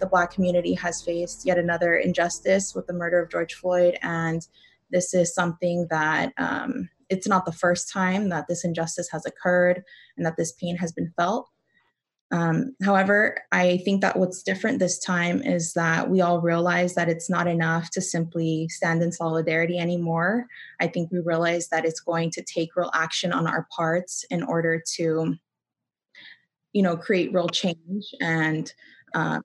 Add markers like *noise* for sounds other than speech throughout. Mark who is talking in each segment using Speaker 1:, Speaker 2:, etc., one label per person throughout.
Speaker 1: the Black community has faced yet another injustice with the murder of George Floyd, and this is something that um, it's not the first time that this injustice has occurred and that this pain has been felt. Um, however, I think that what's different this time is that we all realize that it's not enough to simply stand in solidarity anymore. I think we realize that it's going to take real action on our parts in order to, you know, create real change and uh,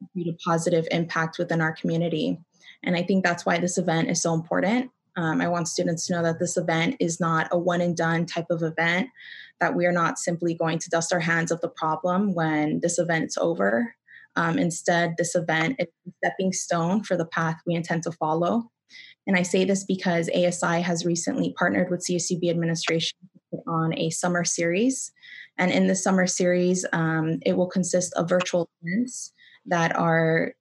Speaker 1: positive impact within our community. And I think that's why this event is so important. Um, I want students to know that this event is not a one and done type of event, that we are not simply going to dust our hands of the problem when this event is over. Um, instead, this event is a stepping stone for the path we intend to follow. And I say this because ASI has recently partnered with CSUB administration on a summer series. And in the summer series, um, it will consist of virtual events that are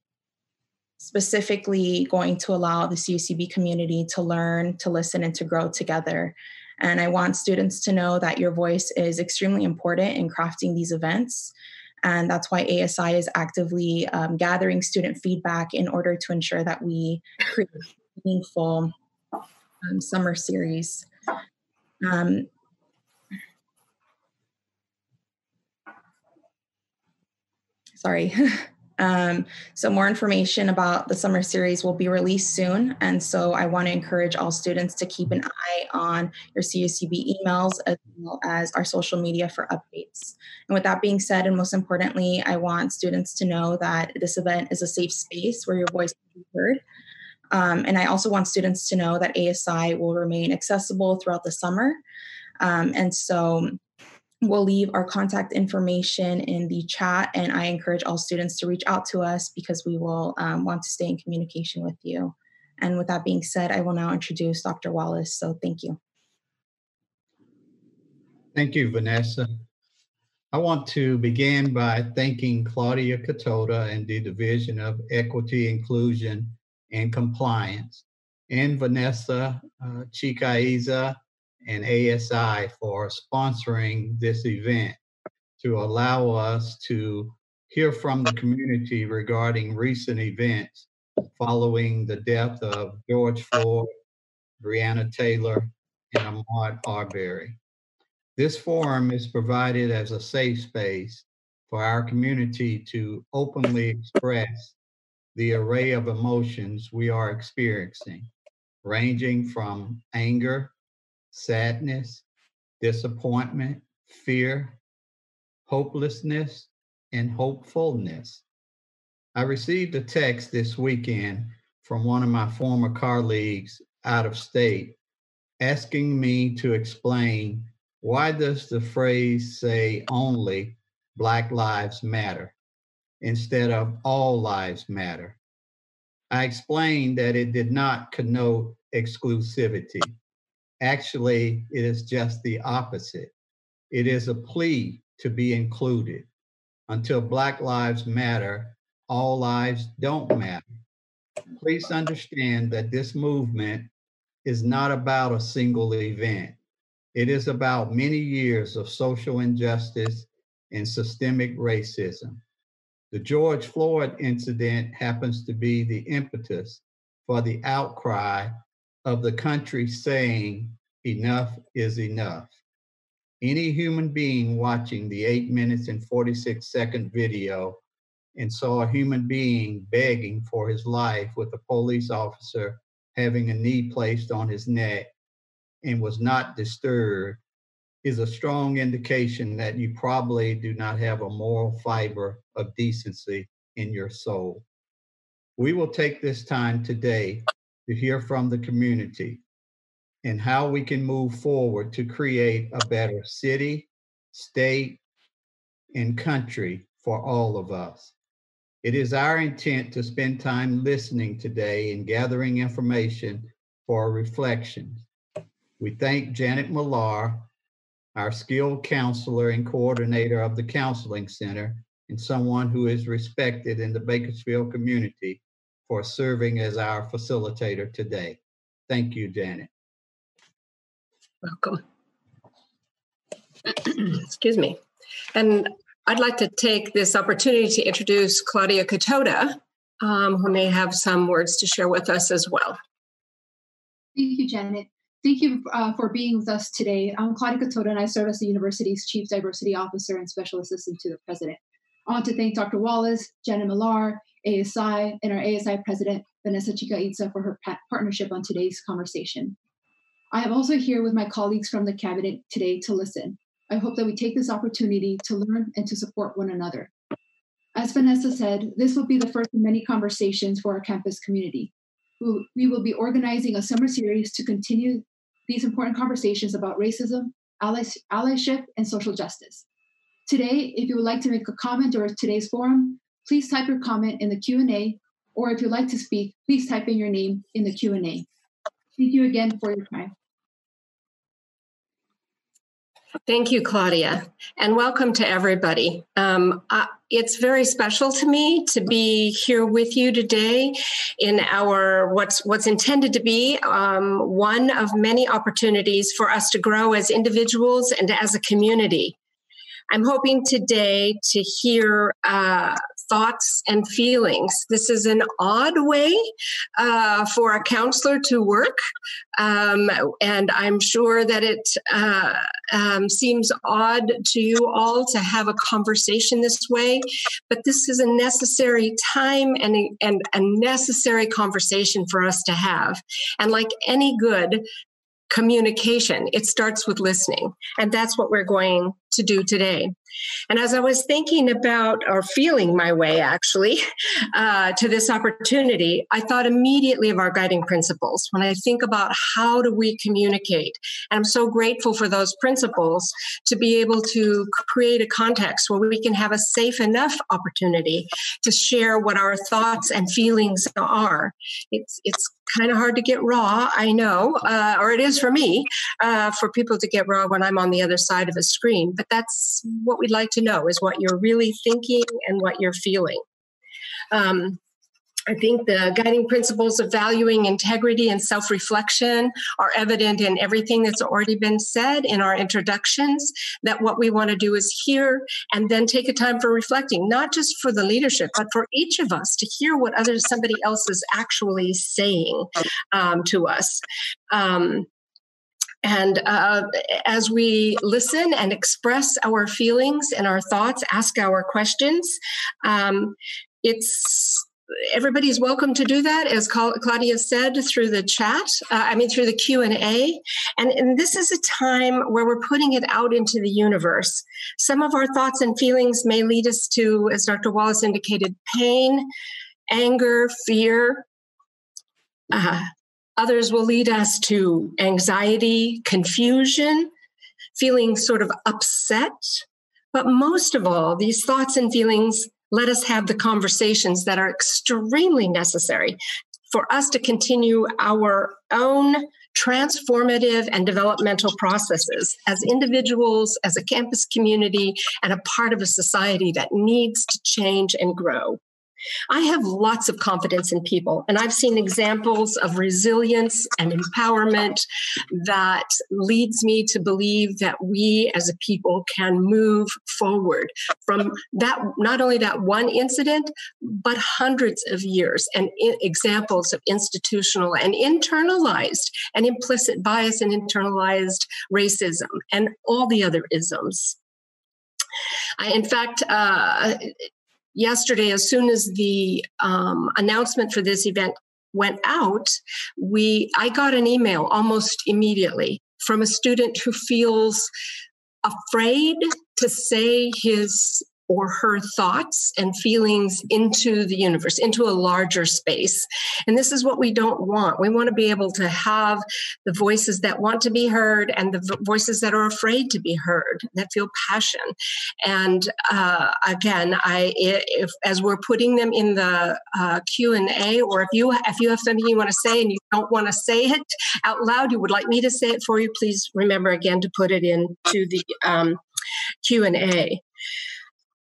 Speaker 1: specifically going to allow the CSUB community to learn, to listen, and to grow together. And I want students to know that your voice is extremely important in crafting these events. And that's why ASI is actively um, gathering student feedback in order to ensure that we create a meaningful um, summer series. Um, sorry. *laughs* Um, so more information about the summer series will be released soon. And so I want to encourage all students to keep an eye on your CSUB emails as well as our social media for updates. And with that being said, and most importantly, I want students to know that this event is a safe space where your voice can be heard. Um, and I also want students to know that ASI will remain accessible throughout the summer. Um, and so We'll leave our contact information in the chat, and I encourage all students to reach out to us because we will um, want to stay in communication with you. And with that being said, I will now introduce Dr. Wallace. So thank you.
Speaker 2: Thank you, Vanessa. I want to begin by thanking Claudia Catota and the Division of Equity, Inclusion, and Compliance, and Vanessa uh, Chicaiza and ASI for sponsoring this event to allow us to hear from the community regarding recent events following the death of George Floyd, Breonna Taylor, and Ahmaud Arbery. This forum is provided as a safe space for our community to openly express the array of emotions we are experiencing, ranging from anger, sadness, disappointment, fear, hopelessness, and hopefulness. I received a text this weekend from one of my former colleagues out of state asking me to explain why does the phrase say only black lives matter instead of all lives matter i explained that it did not connote exclusivity Actually, it is just the opposite. It is a plea to be included. Until Black Lives Matter, all lives don't matter. Please understand that this movement is not about a single event. It is about many years of social injustice and systemic racism. The George Floyd incident happens to be the impetus for the outcry of the country saying enough is enough. Any human being watching the eight minutes and 46 second video and saw a human being begging for his life with a police officer having a knee placed on his neck and was not disturbed is a strong indication that you probably do not have a moral fiber of decency in your soul. We will take this time today to hear from the community and how we can move forward to create a better city, state, and country for all of us. It is our intent to spend time listening today and gathering information for reflections. We thank Janet Millar, our skilled counselor and coordinator of the Counseling Center, and someone who is respected in the Bakersfield community for serving as our facilitator today. Thank you, Janet.
Speaker 3: Welcome. *clears throat* Excuse me. And I'd like to take this opportunity to introduce Claudia Catota, um, who may have some words to share with us as well.
Speaker 4: Thank you, Janet. Thank you uh, for being with us today. I'm Claudia Catota, and I serve as the university's Chief Diversity Officer and Special Assistant to the President. I want to thank Dr. Wallace, Janet Millar, ASI, and our ASI President, Vanessa Chicaiza, for her partnership on today's conversation. I am also here with my colleagues from the Cabinet today to listen. I hope that we take this opportunity to learn and to support one another. As Vanessa said, this will be the first of many conversations for our campus community. We will be organizing a summer series to continue these important conversations about racism, allyship, and social justice. Today, if you would like to make a comment or today's forum, please type your comment in the Q&A, or if you'd like to speak, please type in your name in the Q&A. Thank you again for your time.
Speaker 3: Thank you, Claudia, and welcome to everybody. Um, I, it's very special to me to be here with you today in our what's what's intended to be um, one of many opportunities for us to grow as individuals and as a community. I'm hoping today to hear uh, thoughts and feelings. This is an odd way uh, for a counselor to work, um, and I'm sure that it uh, um, seems odd to you all to have a conversation this way, but this is a necessary time and a, and a necessary conversation for us to have. And like any good communication. It starts with listening. And that's what we're going to do today. And as I was thinking about or feeling my way actually *laughs* uh, to this opportunity, I thought immediately of our guiding principles when I think about how do we communicate. And I'm so grateful for those principles to be able to create a context where we can have a safe enough opportunity to share what our thoughts and feelings are. It's, it's kind of hard to get raw, I know, uh, or it is for me, uh, for people to get raw when I'm on the other side of a screen. But that's what we'd like to know is what you're really thinking and what you're feeling. Um, I think the guiding principles of valuing integrity and self reflection are evident in everything that's already been said in our introductions. That what we want to do is hear and then take a time for reflecting, not just for the leadership, but for each of us to hear what others, somebody else is actually saying um, to us. Um, and uh, as we listen and express our feelings and our thoughts, ask our questions, um, it's everybody's welcome to do that as claudia said through the chat uh, i mean through the q&a and, and this is a time where we're putting it out into the universe. Some of our thoughts and feelings may lead us to as dr wallace indicated pain anger fear. Uh, Others will lead us to anxiety, confusion, feeling sort of upset. But most of all, these thoughts and feelings let us have the conversations that are extremely necessary for us to continue our own transformative and developmental processes as individuals, as a campus community, and a part of a society that needs to change and grow. I have lots of confidence in people, and I've seen examples of resilience and empowerment that leads me to believe that we as a people can move forward from that, not only that one incident, but hundreds of years and examples of institutional and internalized and implicit bias and internalized racism and all the other isms. I, in fact, uh, yesterday, as soon as the um, announcement for this event went out, we I got an email almost immediately from a student who feels afraid to say his or her thoughts and feelings into the universe, into a larger space. And this is what we don't want. We want to be able to have the voices that want to be heard and the voices that are afraid to be heard, that feel passion. And uh, again, I if as we're putting them in the uh, Q and A, or if you if you have something you want to say and you don't want to say it out loud, you would like me to say it for you, please remember again to put it into the um, Q and A.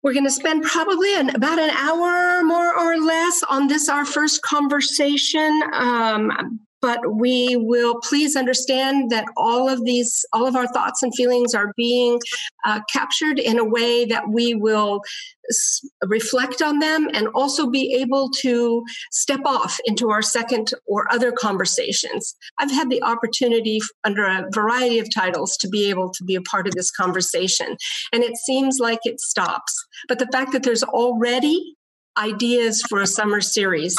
Speaker 3: We're going to spend probably an, about an hour more or less on this, our first conversation. Um, but we will please understand that all of these, all of our thoughts and feelings are being uh, captured in a way that we will s- reflect on them and also be able to step off into our second or other conversations. I've had the opportunity under a variety of titles to be able to be a part of this conversation, and it seems like it stops. But the fact that there's already ideas for a summer series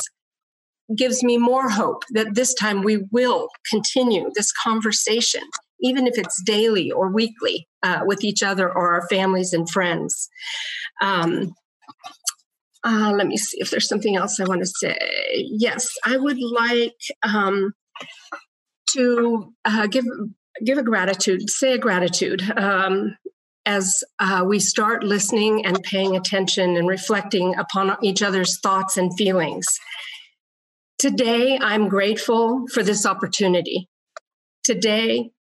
Speaker 3: gives me more hope that this time we will continue this conversation, even if it's daily or weekly uh, with each other or our families and friends. Um, uh, let me see if there's something else I want to say. Yes, I would like um, to uh, give give a gratitude, say a gratitude um, as uh, we start listening and paying attention and reflecting upon each other's thoughts and feelings. Today, I'm grateful for this opportunity. Today,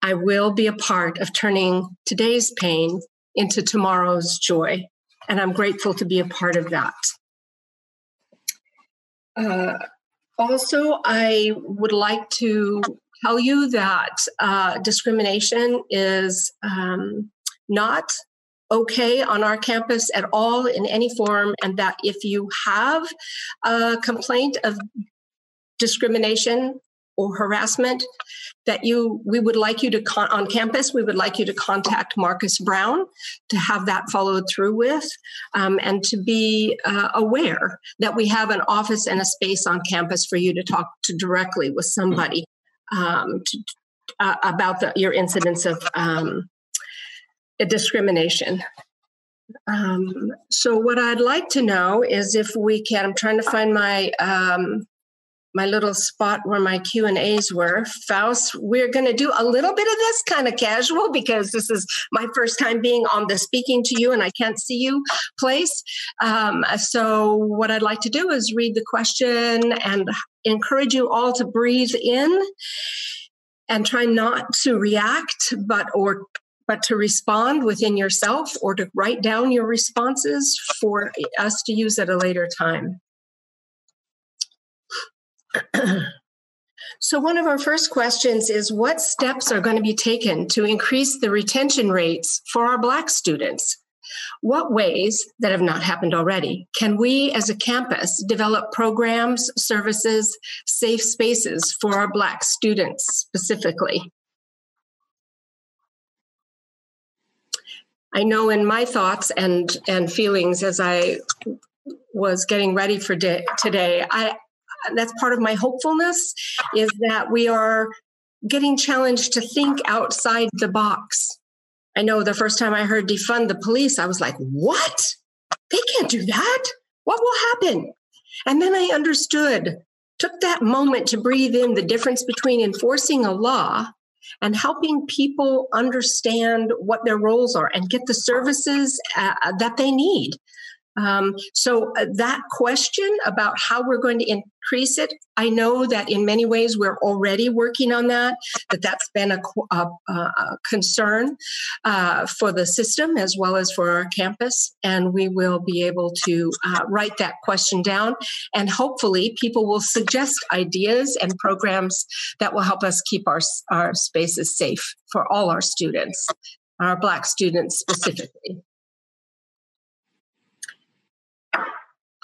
Speaker 3: I will be a part of turning today's pain into tomorrow's joy, and I'm grateful to be a part of that. Uh, also, I would like to tell you that uh, discrimination is um, not okay on our campus at all in any form, and that if you have a complaint of discrimination or harassment that you we would like you to con- on campus we would like you to contact marcus brown to have that followed through with um, and to be uh, aware that we have an office and a space on campus for you to talk to directly with somebody um, to, uh, about the, your incidents of um, discrimination. Um, so what I'd like to know is if we can. I'm trying to find my um, my little spot where my Q and A's were. Faust, we're going to do a little bit of this kind of casual because this is my first time being on the speaking to you and I can't see you place. Um, so what I'd like to do is read the question and encourage you all to breathe in and try not to react, but or but to respond within yourself or to write down your responses for us to use at a later time. *clears throat* so, one of our first questions is What steps are going to be taken to increase the retention rates for our Black students? What ways that have not happened already can we as a campus develop programs, services, safe spaces for our Black students specifically? I know in my thoughts and and feelings as I was getting ready for day, today, I that's part of my hopefulness is that we are getting challenged to think outside the box. I know the first time I heard defund the police, I was like, "What? They can't do that. What will happen?" And then I understood, took that moment to breathe in the difference between enforcing a law and helping people understand what their roles are and get the services uh, that they need. Um, so, uh, that question about how we're going to increase it, I know that in many ways we're already working on that, that that's been a, a, a concern uh, for the system as well as for our campus. And we will be able to uh, write that question down. And hopefully, people will suggest ideas and programs that will help us keep our, our spaces safe for all our students, our Black students specifically.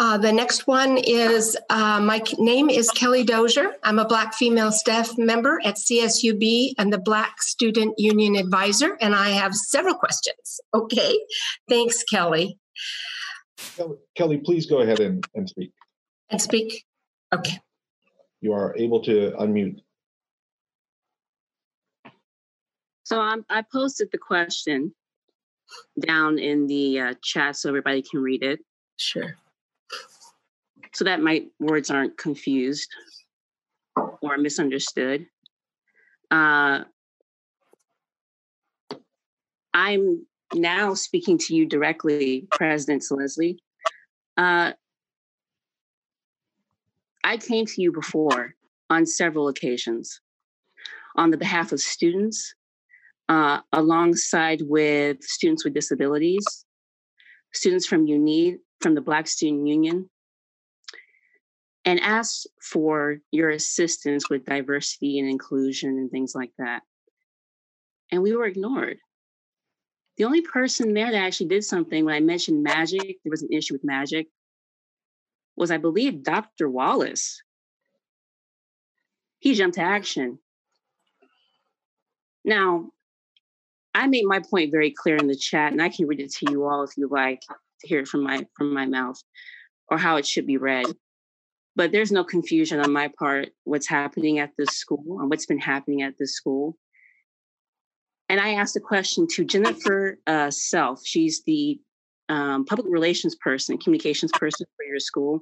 Speaker 3: Uh, the next one is uh, my name is Kelly Dozier. I'm a Black female staff member at CSUB and the Black Student Union Advisor, and I have several questions. Okay, thanks, Kelly.
Speaker 5: Kelly, please go ahead and, and speak.
Speaker 3: And speak. Okay.
Speaker 5: You are able to unmute.
Speaker 6: So um, I posted the question down in the uh, chat so everybody can read it.
Speaker 3: Sure
Speaker 6: so that my words aren't confused or misunderstood. Uh, I'm now speaking to you directly, President Leslie. Uh, I came to you before on several occasions on the behalf of students, uh, alongside with students with disabilities, students from UNEED, from the Black Student Union, and asked for your assistance with diversity and inclusion and things like that. And we were ignored. The only person there that actually did something when I mentioned magic, there was an issue with magic, was I believe Dr. Wallace. He jumped to action. Now, I made my point very clear in the chat, and I can read it to you all if you like to hear it from my from my mouth or how it should be read. But there's no confusion on my part what's happening at this school and what's been happening at this school. And I asked a question to Jennifer uh, Self. She's the um, public relations person, communications person for your school.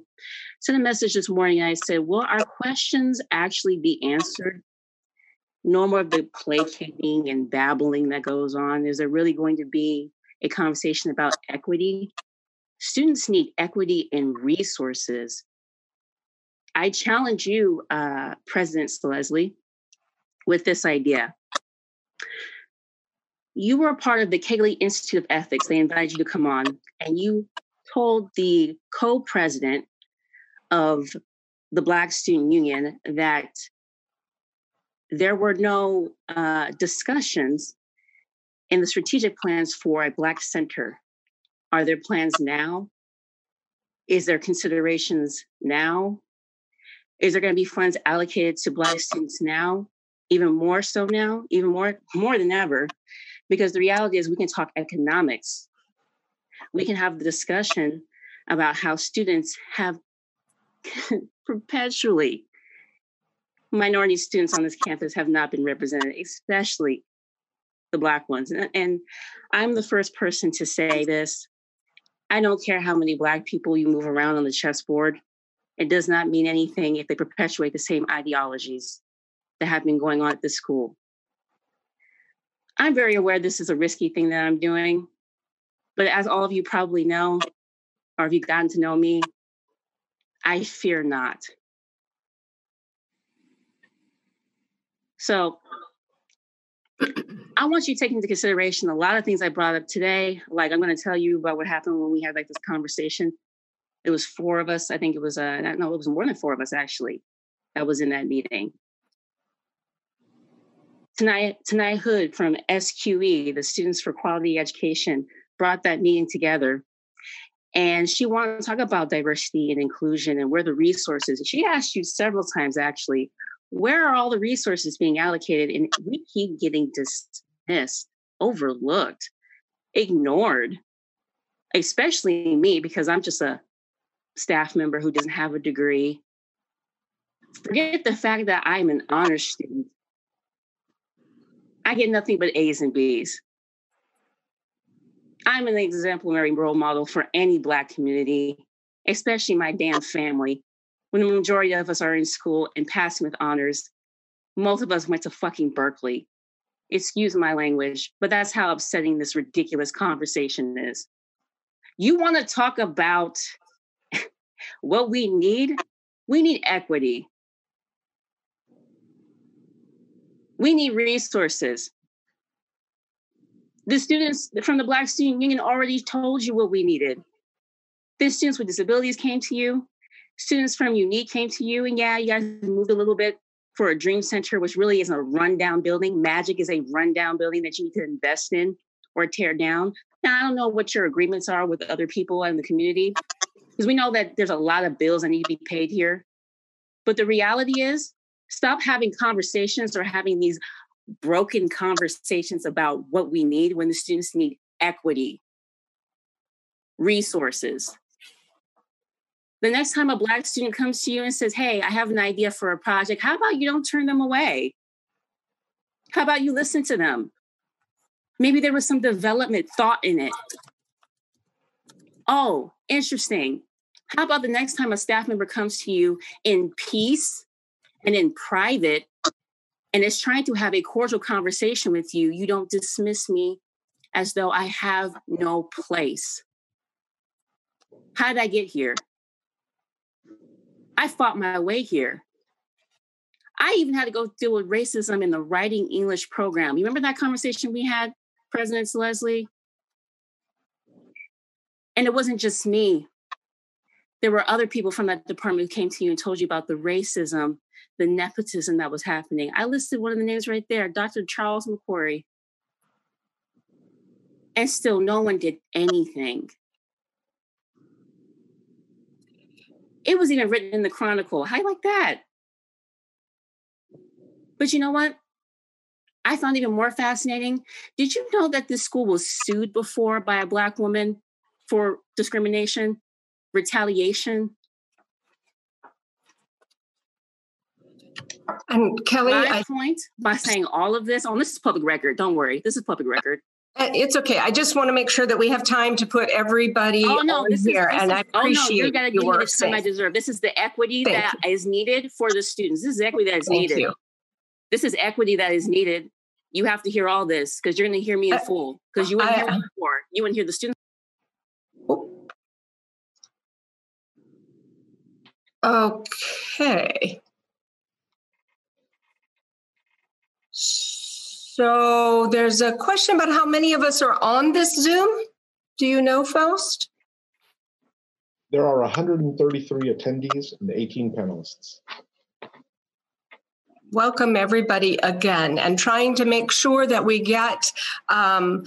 Speaker 6: Sent a message this morning and I said, Will our questions actually be answered? No more of the placating and babbling that goes on. Is there really going to be a conversation about equity? Students need equity in resources. I challenge you, uh, President Leslie, with this idea you were a part of the Kegley Institute of Ethics. They invited you to come on, and you told the co president of the Black Student Union that there were no uh, discussions in the strategic plans for a Black center. Are there plans now? Is there considerations now? Is there going to be funds allocated to Black students now? Even more so now, even more more than ever. Because the reality is, we can talk economics. We can have the discussion about how students have *laughs* perpetually minority students on this campus have not been represented, especially the Black ones. And, and I'm the first person to say this. I don't care how many Black people you move around on the chessboard. It does not mean anything if they perpetuate the same ideologies that have been going on at this school. I'm very aware this is a risky thing that I'm doing. But as all of you probably know, or have you gotten to know me, I fear not. So I want you to take into consideration a lot of things I brought up today. Like I'm going to tell you about what happened when we had like this conversation. It was four of us. I think it was uh no, it was more than four of us actually that was in that meeting. Tonight, Tanai Hood from SQE, the Students for Quality Education, brought that meeting together. And she wanted to talk about diversity and inclusion and where the resources. She asked you several times actually, where are all the resources being allocated? And we keep getting dismissed, overlooked, ignored, especially me, because I'm just a staff member who doesn't have a degree. Forget the fact that I'm an honor student I get nothing but A's and B's. I'm an exemplary role model for any Black community, especially my damn family. When the majority of us are in school and passing with honors, most of us went to fucking Berkeley. Excuse my language, but that's how upsetting this ridiculous conversation is. You want to talk about what we need? We need equity. We need resources. The students from the Black Student Union already told you what we needed. The students with disabilities came to you. Students from Unique came to you. And yeah, you guys moved a little bit for a dream center, which really is a rundown building. Magic is a rundown building that you need to invest in or tear down. Now, I don't know what your agreements are with other people in the community, because we know that there's a lot of bills that need to be paid here. But the reality is, stop having conversations or having these broken conversations about what we need when the students need equity, resources. The next time a Black student comes to you and says, Hey, I have an idea for a project, how about you don't turn them away? How about you listen to them? Maybe there was some development thought in it. Oh, interesting. How about the next time a staff member comes to you in peace and in private and is trying to have a cordial conversation with you, you don't dismiss me as though I have no place. How did I get here? I fought my way here. I even had to go deal with racism in the writing English program. You remember that conversation we had, President Leslie? And it wasn't just me. There were other people from that department who came to you and told you about the racism, the nepotism that was happening. I listed one of the names right there, Dr. Charles McQuarrie. And still, no one did anything. It was even written in the Chronicle. How like that? But you know what? I found even more fascinating. Did you know that this school was sued before by a Black woman for discrimination, retaliation?
Speaker 3: And Kelly,
Speaker 6: My
Speaker 3: I,
Speaker 6: point by saying all of this, oh, this is public record. Don't worry, this is public record.
Speaker 3: uh, it's okay. I just want to make sure that we have time to put everybody
Speaker 6: Oh no,
Speaker 3: on
Speaker 6: this is,
Speaker 3: here,
Speaker 6: this
Speaker 3: and
Speaker 6: is-
Speaker 3: I
Speaker 6: oh no, you
Speaker 3: appreciate
Speaker 6: gotta give me
Speaker 3: your
Speaker 6: the time I deserve. This is the equity
Speaker 3: Thank
Speaker 6: that is needed for the students. This is equity that is
Speaker 3: Thank
Speaker 6: needed.
Speaker 3: you.
Speaker 6: This is equity that is needed. You have to hear all this because you're going to hear me in
Speaker 3: I-
Speaker 6: full because you wouldn't
Speaker 3: I-
Speaker 6: hear before. You wouldn't hear the students.
Speaker 3: Okay. So there's a question about how many of us are on this Zoom. Do you know, Faust?
Speaker 5: There are 133 attendees and 18 panelists.
Speaker 3: Welcome, everybody, again, and trying to make sure that we get um,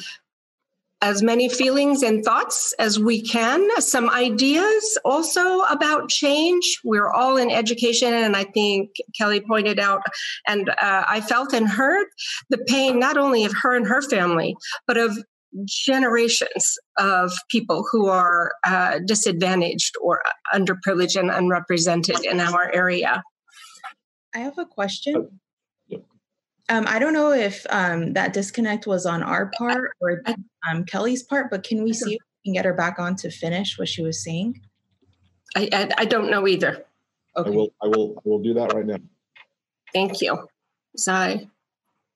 Speaker 3: as many feelings and thoughts as we can, some ideas also about change. We're all in education, and I think Kelly pointed out, and uh, I felt and heard the pain not only of her and her family, but of generations of people who are uh, disadvantaged or underprivileged and unrepresented in our area.
Speaker 1: I have a question.
Speaker 5: Yep.
Speaker 1: Um, I don't know if um, that disconnect was on our part or um, Kelly's part, but can we see if we can get her back on to finish what she was saying?
Speaker 3: I, I, I don't know either.
Speaker 5: I
Speaker 1: Okay.
Speaker 5: will, I will, I will do that right now.
Speaker 3: Thank you. So I,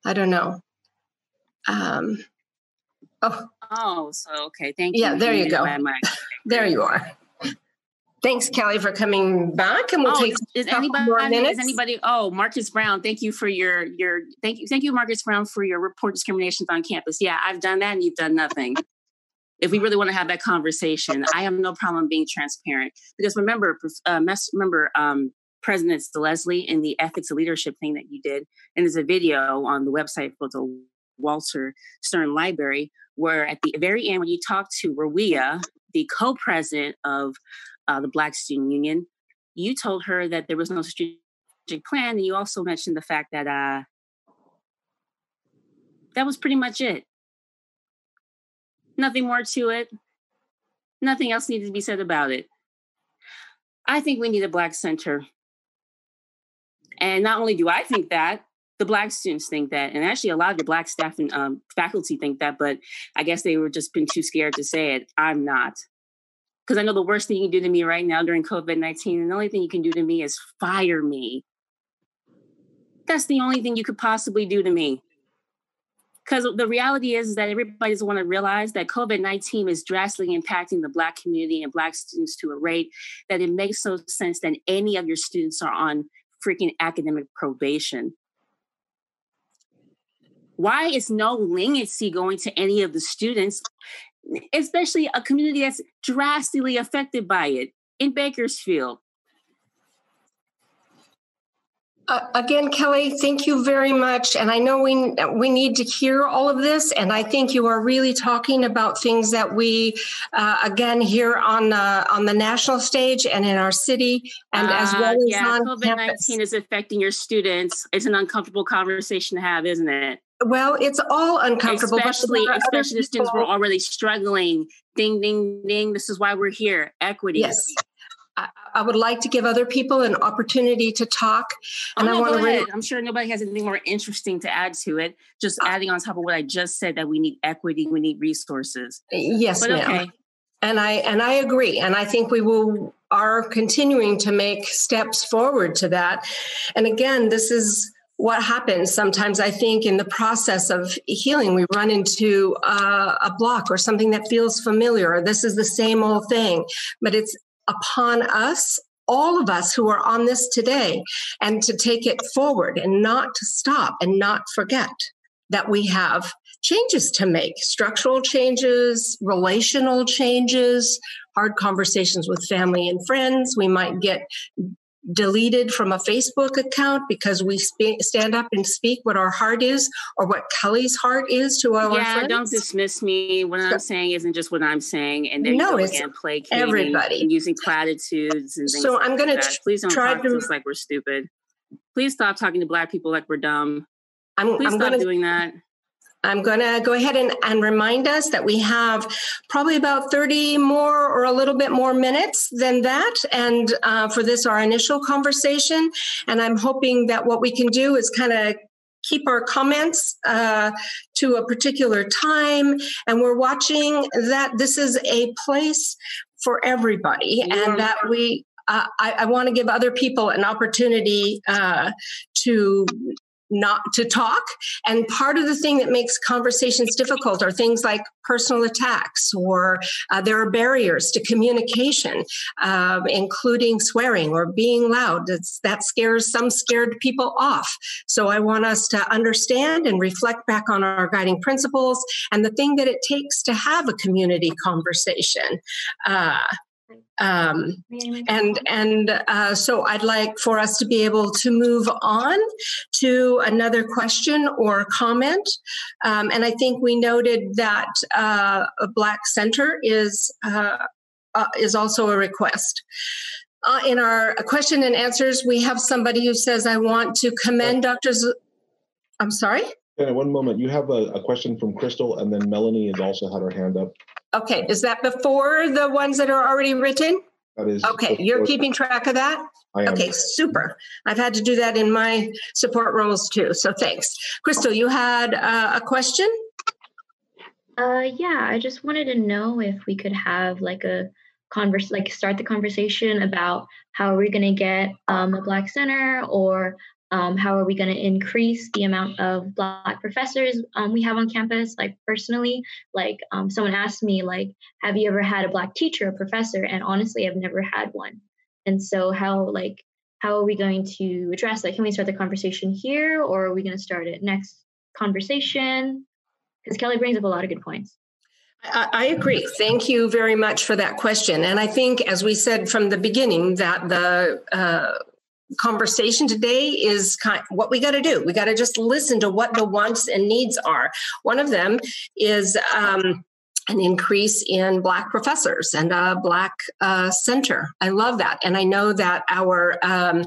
Speaker 3: I don't know. Um, oh,
Speaker 6: Oh, so okay. Thank you.
Speaker 3: Yeah, there you go. *laughs* There you are. Thanks, Kelly, for coming back, and we'll
Speaker 6: Oh,
Speaker 3: take
Speaker 6: is, is
Speaker 3: a couple
Speaker 6: anybody?
Speaker 3: more
Speaker 6: Is anybody? Oh, Marcus Brown. Thank you for your your. Thank you, thank you, Marcus Brown, for your report discriminations on campus. Yeah, I've done that, and you've done nothing. *laughs* If we really want to have that conversation, I have no problem being transparent because remember, uh, mess, remember, um, President Leslie in the ethics of leadership thing that you did, and there's a video on the website for the Walter Stiern Library where at the very end when you talk to Rawia, the co-president of uh, the Black Student Union, you told her that there was no strategic plan, and you also mentioned the fact that uh, that was pretty much it. Nothing more to it. Nothing else needed to be said about it. I think we need a Black Center. And not only do I think that, the Black students think that, and actually a lot of the Black staff and um, faculty think that, but I guess they were just been too scared to say it. I'm not because I know the worst thing you can do to me right now during COVID 19, and the only thing you can do to me is fire me. That's the only thing you could possibly do to me. Because the reality is, that everybody doesn't want to realize that COVID 19 is drastically impacting the Black community and Black students to a rate that it makes no sense that any of your students are on freaking academic probation. Why is no leniency going to any of the students especially a community that's drastically affected by it in Bakersfield.
Speaker 3: Uh, again, Kelly, thank you very much. And I know we we need to hear all of this. And I think you are really talking about things that we, uh, again, here on uh, on the national stage and in our city, and as well as
Speaker 6: Uh, yeah,
Speaker 3: on
Speaker 6: COVID nineteen is affecting your students. It's an uncomfortable conversation to have, isn't it?
Speaker 3: Well, it's all uncomfortable,
Speaker 6: especially
Speaker 3: but there are other
Speaker 6: especially the students who are already struggling. Ding, ding, ding. This is why we're here. Equity.
Speaker 3: Yes. I, I would like to give other people an opportunity to talk.
Speaker 6: Oh,
Speaker 3: And I want to. Re-
Speaker 6: I'm sure nobody has anything more interesting to add to it. Just uh, adding on top of what I just said that we need equity, we need resources.
Speaker 3: yes,
Speaker 6: But
Speaker 3: ma'am.
Speaker 6: okay,
Speaker 3: And I and I agree. And I think we will are continuing to make steps forward to that. And again, this is what happens sometimes i think in the process of healing we run into a block or something that feels familiar this is the same old thing but it's upon us all of us who are on this today and to take it forward and not to stop and not forget that we have changes to make structural changes relational changes hard conversations with family and friends. We might get deleted from a Facebook account because we sp- stand up and speak what our heart is or what Kelly's heart is to our
Speaker 6: yeah,
Speaker 3: friends.
Speaker 6: don't dismiss me. What I'm saying isn't just what I'm saying, and then no, you again placating
Speaker 3: everybody
Speaker 6: and using platitudes and things.
Speaker 3: So
Speaker 6: like
Speaker 3: I'm going
Speaker 6: to please don't
Speaker 3: try
Speaker 6: talk
Speaker 3: to
Speaker 6: to us like we're stupid. Please stop talking to Black people like we're dumb.
Speaker 3: I'm,
Speaker 6: please
Speaker 3: I'm
Speaker 6: stop
Speaker 3: gonna,
Speaker 6: doing that.
Speaker 3: I'm going to go ahead and, and remind us that we have probably about 30 more or a little bit more minutes than that. And uh, for this, our initial conversation. And I'm hoping that what we can do is kind of keep our comments uh, to a particular time. And we're watching that this is a place for everybody yeah. and that we uh, I, I want to give other people an opportunity uh, to not to talk. And part of the thing that makes conversations difficult are things like personal attacks, or uh, there are barriers to communication, uh, including swearing or being loud. It's, that scares some scared people off. So I want us to understand and reflect back on our guiding principles and the thing that it takes to have a community conversation. Uh, um, and and uh, so I'd like for us to be able to move on to another question or comment. Um, and I think we noted that uh, a Black Center is uh, uh is also a request. Uh, in our question and answers, we have somebody who says, "I want to commend Dr. Z- I'm sorry.
Speaker 5: Yeah, one moment. You have a, a question from Crystal, and then Melanie has also had her hand up.
Speaker 3: Okay, is that before the ones that are already written?
Speaker 5: That is.
Speaker 3: Okay, you're keeping track of that? I am. Okay, super. I've had to do that in my support roles too, so thanks. Crystal, you had uh, a question?
Speaker 7: Uh, yeah, I just wanted to know if we could have like a converse, like start the conversation about how are we going to get um, a Black Center or um, how are we going to increase the amount of black professors um, we have on campus? Like personally like um, someone asked me like have you ever had a black teacher or professor? And honestly i've never had one. And so how like how are we going to address that? Can we start the conversation here or are we going to start it next conversation? Because kelly brings up a lot of good points.
Speaker 3: I agree. Thank you very much for that question. And I think, as we said from the beginning, that the uh, conversation today is kind of what we got to do. We got to just listen to what the wants and needs are. One of them is um, an increase in Black professors and a Black uh, center. I love that. And I know that our um,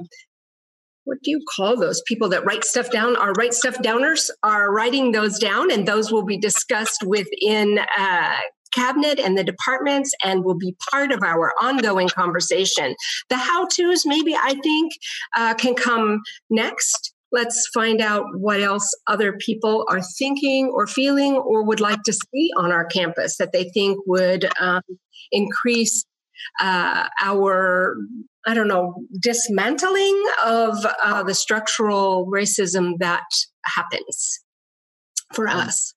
Speaker 3: what do you call those people that write stuff down? Our write stuff downers are writing those down, and those will be discussed within uh, cabinet and the departments and will be part of our ongoing conversation. The how to's, maybe I think, uh, can come next. Let's find out what else other people are thinking or feeling or would like to see on our campus that they think would um, increase uh, our I don't know, dismantling of uh, the structural racism that happens for mm. us.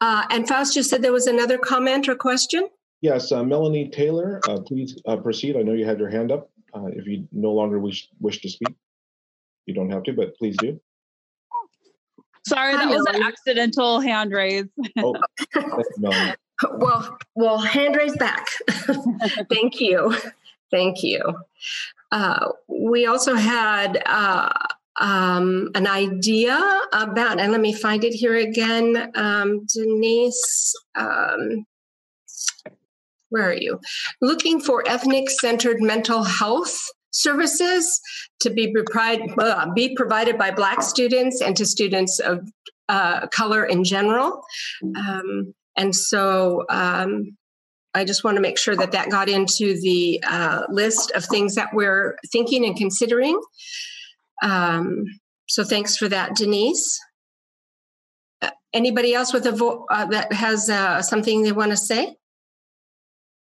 Speaker 3: Uh, and Faust, just said there was another comment or question?
Speaker 5: Yes, uh, Melanie Taylor, uh, please uh, proceed. I know you had your hand up. Uh, if you no longer wish, wish to speak, you don't have to, but please do.
Speaker 8: Sorry, that was an accidental hand raise. oh, *laughs*
Speaker 3: well, well, hand raise back. *laughs* Thank you. Thank you. Uh, we also had uh, um, an idea about, and let me find it here again. Um, Denise, um, where are you? Looking for ethnic centered mental health services to be, uh, be provided by Black students and to students of uh, color in general. Um, and so um, I just want to make sure that that got into the uh, list of things that we're thinking and considering. Um, so thanks for that, Denise. Uh, anybody else with a vo- uh, that has uh, something they want to say? I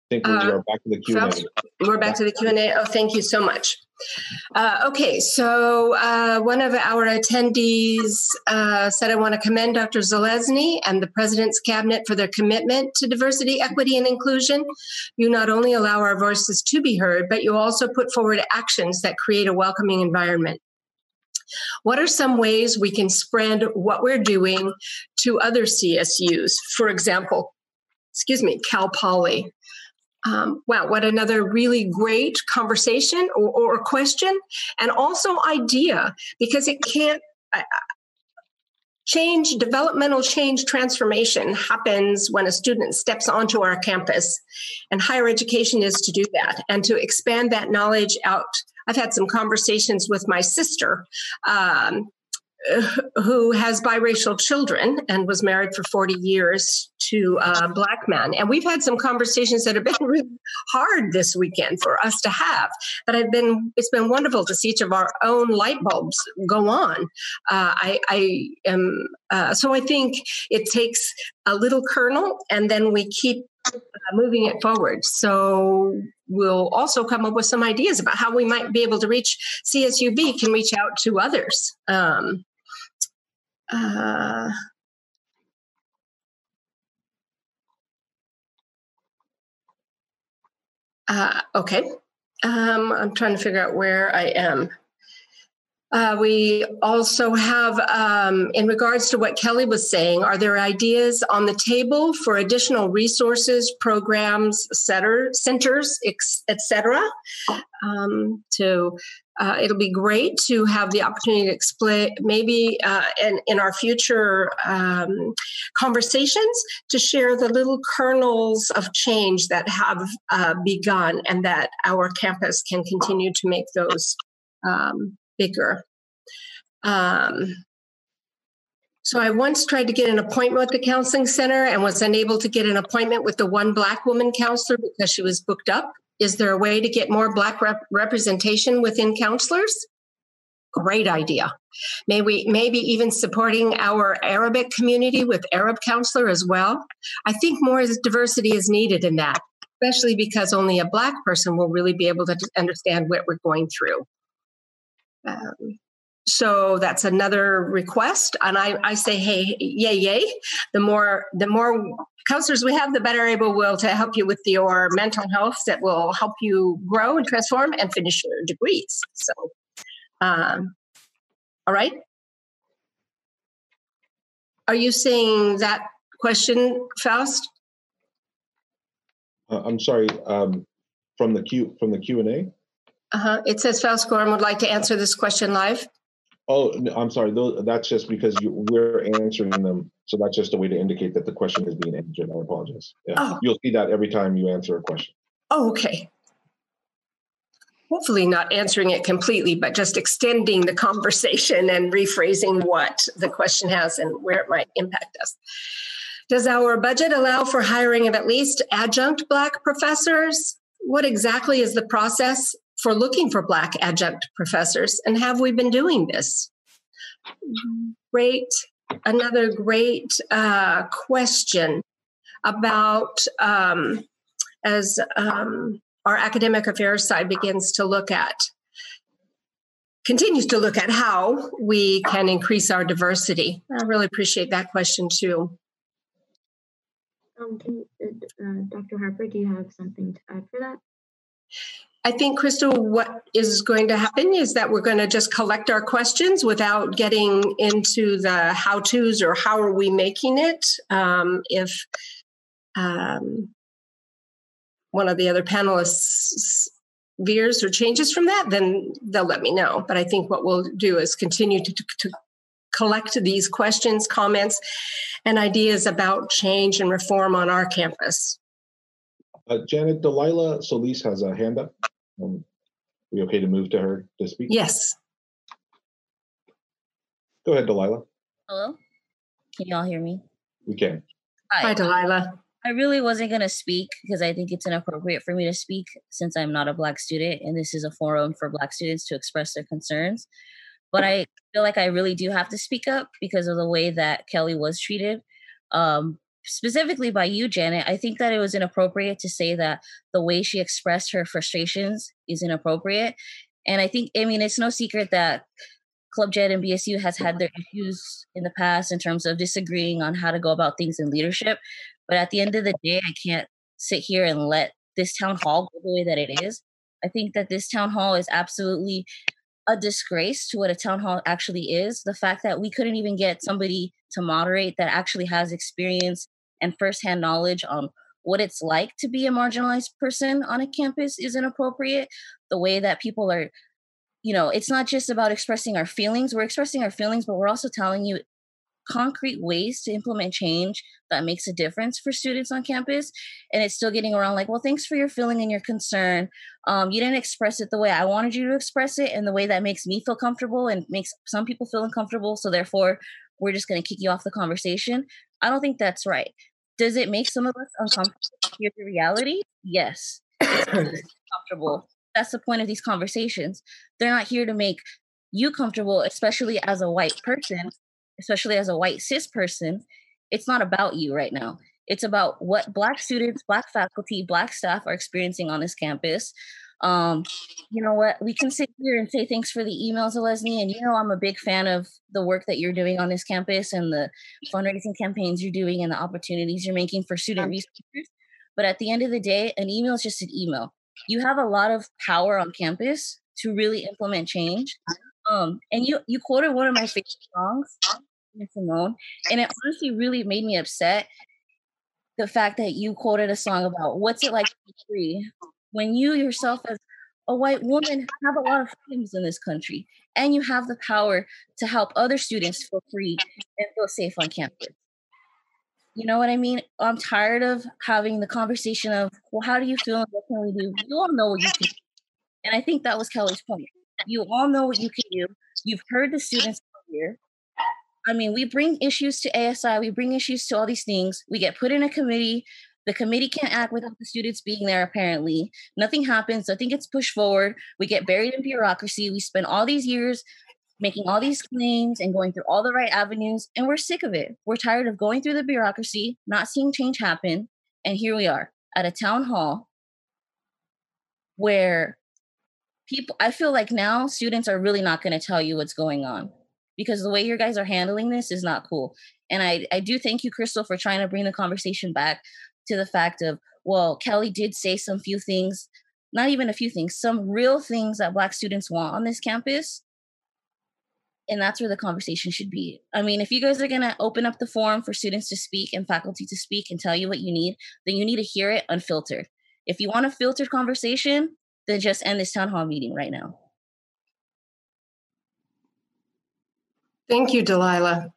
Speaker 5: think we are back to the Q&A.
Speaker 3: We're back to the Q&A. Oh, thank you so much. Uh, okay, so uh, one of our attendees uh, said, I want to commend Dr. Zelezny and the President's Cabinet for their commitment to diversity, equity, and inclusion. You not only allow our voices to be heard, but you also put forward actions that create a welcoming environment. What are some ways we can spread what we're doing to other CSUs? For example, excuse me, Cal Poly. Um, wow, what another really great conversation or, or question, and also idea because it can't. Uh, change, developmental change transformation happens when a student steps onto our campus. And higher education is to do that and to expand that knowledge out. I've had some conversations with my sister um, who has biracial children and was married for 40 years to a black man. And we've had some conversations that have been *laughs* really hard this weekend for us to have. But I've been, it's been wonderful to see each of our own light bulbs go on. Uh, I, I am, uh, so I think it takes a little kernel and then we keep uh, moving it forward. So we'll also come up with some ideas about how we might be able to reach CSUB can reach out to others. Um, uh, uh, okay. Um, I'm trying to figure out where I am. Uh, we also have, um, in regards to what Kelly was saying, are there ideas on the table for additional resources, programs, setter, centers, etc., um, to uh, it'll be great to have the opportunity to explain, maybe uh, in, in our future um, conversations, to share the little kernels of change that have uh, begun and that our campus can continue to make those um, bigger. Um, so I once tried to get an appointment with the counseling center and was unable to get an appointment with the one black woman counselor because she was booked up. Is there a way to get more Black rep- representation within counselors? Great idea. May we maybe even supporting our Arabic community with Arab counselor as well. I think more diversity is needed in that, especially because only a Black person will really be able to understand what we're going through. Um, so that's another request and I, I say hey yay yay. The more the more counselors we have the better able we'll to help you with your mental health that will help you grow and transform and finish your degrees. So um, all right. Are you seeing that question faust?
Speaker 5: Uh, i'm sorry um, from the q from the q&a
Speaker 3: uh-huh. It says Faust would like to answer this question live.
Speaker 5: Oh, I'm sorry. That's just because you, we're answering them. So that's just a way to indicate that the question is being answered. I apologize. Yeah. Oh. You'll see that every time you answer a question.
Speaker 3: Oh, okay. Hopefully, not answering it completely, but just extending the conversation and rephrasing what the question has and where it might impact us. Does our budget allow for hiring of at least adjunct Black professors? What exactly is the process for looking for Black adjunct professors, and have we been doing this? Great, another great uh, question about um, as um, our academic affairs side begins to look at continues to look at how we can increase our diversity. I really appreciate that question too.
Speaker 7: Um, can, uh, Dr. Harper, do you have something to add for that?
Speaker 3: I think, Crystal, what is going to happen is that we're going to just collect our questions without getting into the how to's or how are we making it. Um, if um, one of the other panelists veers or changes from that, then they'll let me know. But I think what we'll do is continue to, to collect these questions, comments, and ideas about change and reform on our campus.
Speaker 5: Uh, Janet, Delilah Solis has a hand up. Um, we okay to move to her to speak?
Speaker 3: Yes.
Speaker 5: Go ahead, Delilah.
Speaker 9: Hello. Can you all hear me?
Speaker 5: We can.
Speaker 3: Hi, Hi Delilah.
Speaker 9: I really wasn't going to speak because I think it's inappropriate for me to speak since I'm not a Black student and this is a forum for Black students to express their concerns. But I feel like I really do have to speak up because of the way that Kelly was treated. Um, specifically by you, Janet, I think that it was inappropriate to say that the way she expressed her frustrations is inappropriate. And I think, I mean, it's no secret that Club Jet and BSU has had their issues in the past in terms of disagreeing on how to go about things in leadership. But at the end of the day, I can't sit here and let this town hall go the way that it is. I think that this town hall is absolutely a disgrace to what a town hall actually is. The fact that we couldn't even get somebody to moderate that actually has experience and firsthand knowledge on what it's like to be a marginalized person on a campus is inappropriate. The way that people are, you know, it's not just about expressing our feelings. We're expressing our feelings, but we're also telling you concrete ways to implement change that makes a difference for students on campus and it's still getting around like well thanks for your feeling and your concern. Um, you didn't express it the way i wanted you to express it in the way that makes me feel comfortable and makes some people feel uncomfortable so therefore we're just going to kick you off the conversation. I don't think that's right. Does it make some of us uncomfortable to hear the reality? Yes. It's *coughs* uncomfortable. That's the point of these conversations. They're not here to make you comfortable especially as a white person especially as a white cis person, it's not about you right now. It's about what Black students, Black faculty, Black staff are experiencing on this campus. Um, you know what? We can sit here and say thanks for the emails, Leslie. And you know, I'm a big fan of the work that you're doing on this campus and the fundraising campaigns you're doing and the opportunities you're making for student researchers. But at the end of the day, an email is just an email. You have a lot of power on campus to really implement change. Um, and you you quoted one of my favorite songs Simone. And it honestly really made me upset the fact that you quoted a song about what's it like to be free when you yourself as a white woman have a lot of freedoms in this country and you have the power to help other students feel free and feel safe on campus. You know what I mean? I'm tired of having the conversation of, well, how do you feel and what can we do? You all know what you can do. And I think that was Kelly's point. You all know what you can do. You've heard the students here. I mean, we bring issues to ASI, we bring issues to all these things. We get put in a committee. The committee can't act without the students being there, apparently. Nothing happens. Nothing gets pushed forward. We get buried in bureaucracy. We spend all these years making all these claims and going through all the right avenues, and we're sick of it. We're tired of going through the bureaucracy, not seeing change happen. And here we are at a town hall where people, I feel like now students are really not going to tell you what's going on because the way your guys are handling this is not cool. And I, I do thank you, Crystal, for trying to bring the conversation back to the fact of, well, Kelly did say some few things, not even a few things, some real things that Black students want on this campus. And that's where the conversation should be. I mean, if you guys are going to open up the forum for students to speak and faculty to speak and tell you what you need, then you need to hear it unfiltered. If you want a filtered conversation, then just end this town hall meeting right now.
Speaker 3: Thank you, Delilah.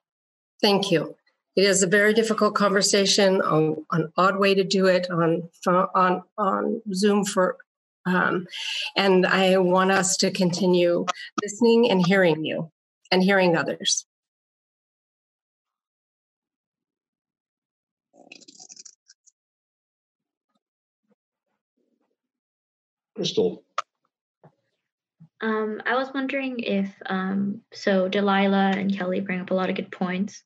Speaker 3: Thank you. It is a very difficult conversation, on, an odd way to do it on on on Zoom for, um, and I want us to continue listening and hearing you and hearing others.
Speaker 5: Crystal.
Speaker 7: Um, I was wondering if um, so Delilah and Kelly bring up a lot of good points,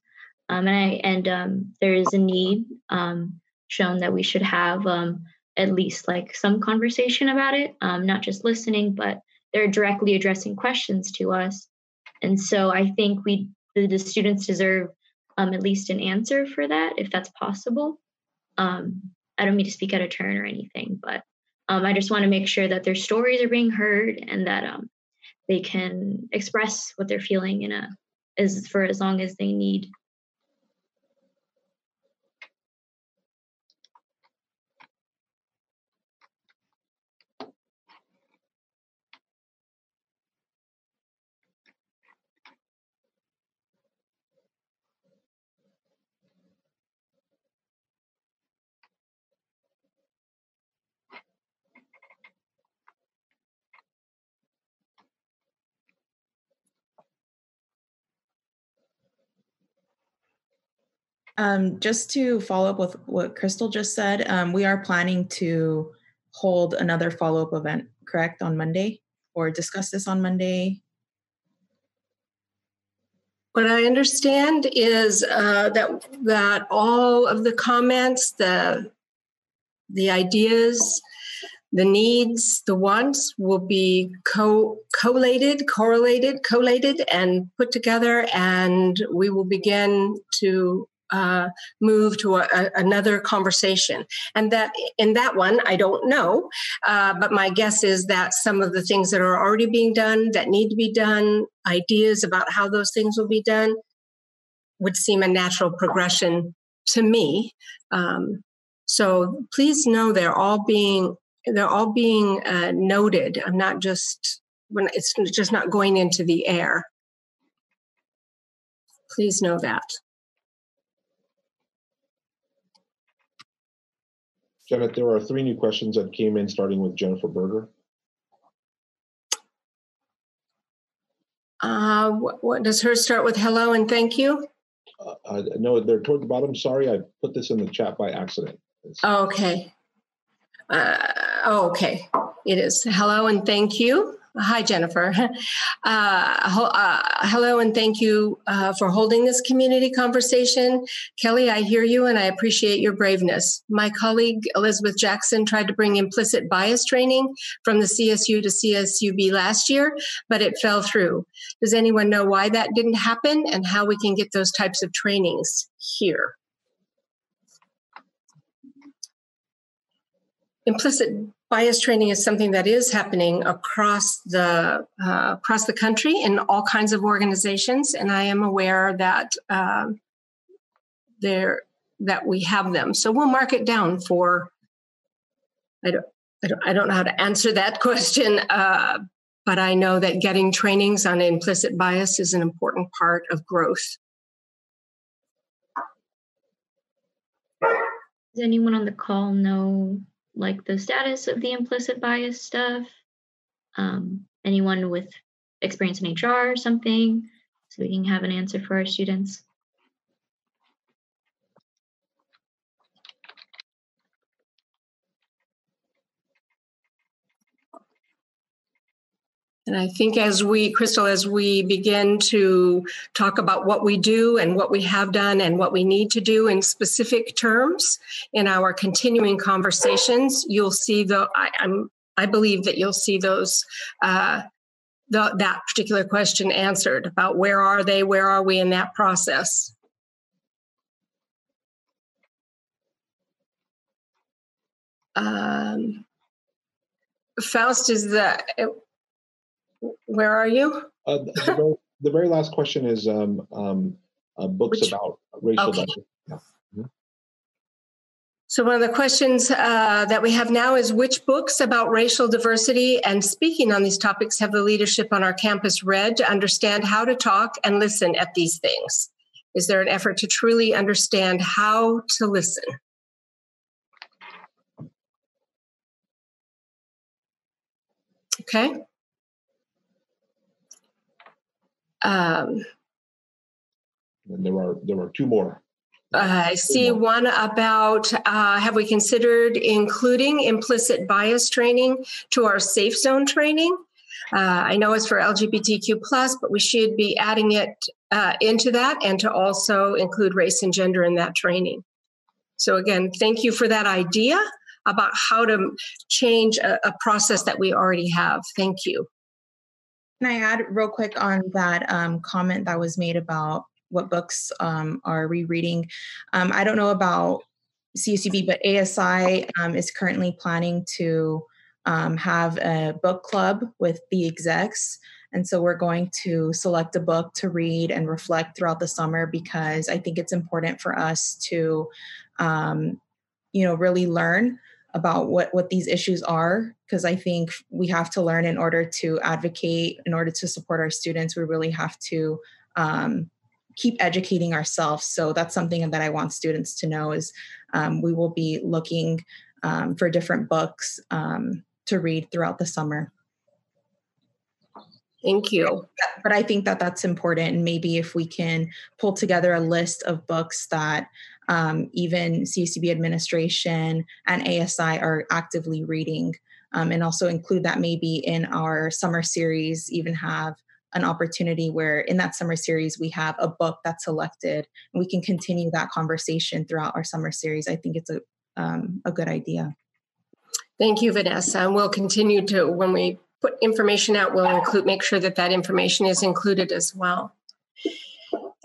Speaker 7: um, and I and um, there is a need um, shown that we should have um, at least like some conversation about it, not just listening, but they're directly addressing questions to us, and so I think we the, the students deserve at least an answer for that if that's possible. I don't mean to speak out of turn or anything, but um, I just want to make sure that their stories are being heard and that um, they can express what they're feeling in a as for as long as they need.
Speaker 1: Um, just to follow up with what Crystal just said, um, we are planning to hold another follow up event, correct, on Monday or discuss this on Monday.
Speaker 3: What I understand is uh, that that all of the comments, the the ideas, the needs, the wants will be co collated, correlated, collated, and put together, and we will begin to uh, move to a, a, another conversation. And that in that one, I don't know, uh, but my guess is that some of the things that are already being done that need to be done, ideas about how those things will be done, would seem a natural progression to me. Um, So please know they're all being they're all being uh, noted. I'm not just when it's just not going into the air. Please know that.
Speaker 5: Janet, there are three new questions that came in, starting with Jennifer Berger.
Speaker 3: Uh, what, what does hers start with? Hello and thank you.
Speaker 5: Uh, uh, no, they're toward the bottom. Sorry, I put this in the chat by accident.
Speaker 3: Okay. Uh, okay. It is. Hello and thank you. Hi, Jennifer. *laughs* Uh, uh, hello, and thank you uh, for holding this community conversation. Kelly, I hear you and I appreciate your braveness. My colleague Elizabeth Jackson tried to bring implicit bias training from the CSU to CSUB last year, but it fell through. Does anyone know why that didn't happen and how we can get those types of trainings here? Implicit bias training is something that is happening across the uh, across the country in all kinds of organizations, and I am aware that uh, there that we have them. So we'll mark it down for. I don't. I don't, I don't know how to answer that *laughs* question, uh, but I know that getting trainings on implicit bias is an important part of growth.
Speaker 7: Does anyone on the call know like the status of the implicit bias stuff. Um, anyone with experience in HR or something, so we can have an answer for our students.
Speaker 3: And I think as we, Crystal, as we begin to talk about what we do and what we have done and what we need to do in specific terms in our continuing conversations, you'll see the, I, am I believe that you'll see those, uh, the, that particular question answered about where are they, where are we in that process. Um, Faust is the where are you?
Speaker 5: Uh, the, very, the, very, last question is um, um, uh, books Which, about racial okay. Yeah. Mm-hmm.
Speaker 3: So, one of the questions uh, that we have now is which books about racial diversity and speaking on these topics have the leadership on our campus read to understand how to talk and listen at these things? Is there an effort to truly understand how to listen? Okay. Um,
Speaker 5: and there are there are two more.
Speaker 3: I see one about uh, have we considered including implicit bias training to our safe zone training? Uh, I know it's for LGBTQ plus, but we should be adding it uh, into that and to also include race and gender in that training. So again, thank you for that idea about how to change a, a process that we already have. Thank you.
Speaker 1: Can I add real quick on that um, comment that was made about what books um, are rereading? Um, I don't know about CSUB, but ASI um, is currently planning to um, have a book club with the execs. And so we're going to select a book to read and reflect throughout the summer because I think it's important for us to, um, you know, really learn about what what these issues are because i think we have to learn in order to advocate in order to support our students we really have to um, keep educating ourselves so that's something that i want students to know is um, we will be looking um, for different books um, to read throughout the summer
Speaker 3: Thank you.
Speaker 1: But I think that that's important. And maybe if we can pull together a list of books that um, even CSUB administration and ASI are actively reading, um, and also include that maybe in our summer series, even have an opportunity where in that summer series we have a book that's selected and we can continue that conversation throughout our summer series. I think it's a, um, a good idea.
Speaker 3: Thank you, Vanessa. And we'll continue to, when we put information out, we'll include, make sure that that information is included as well.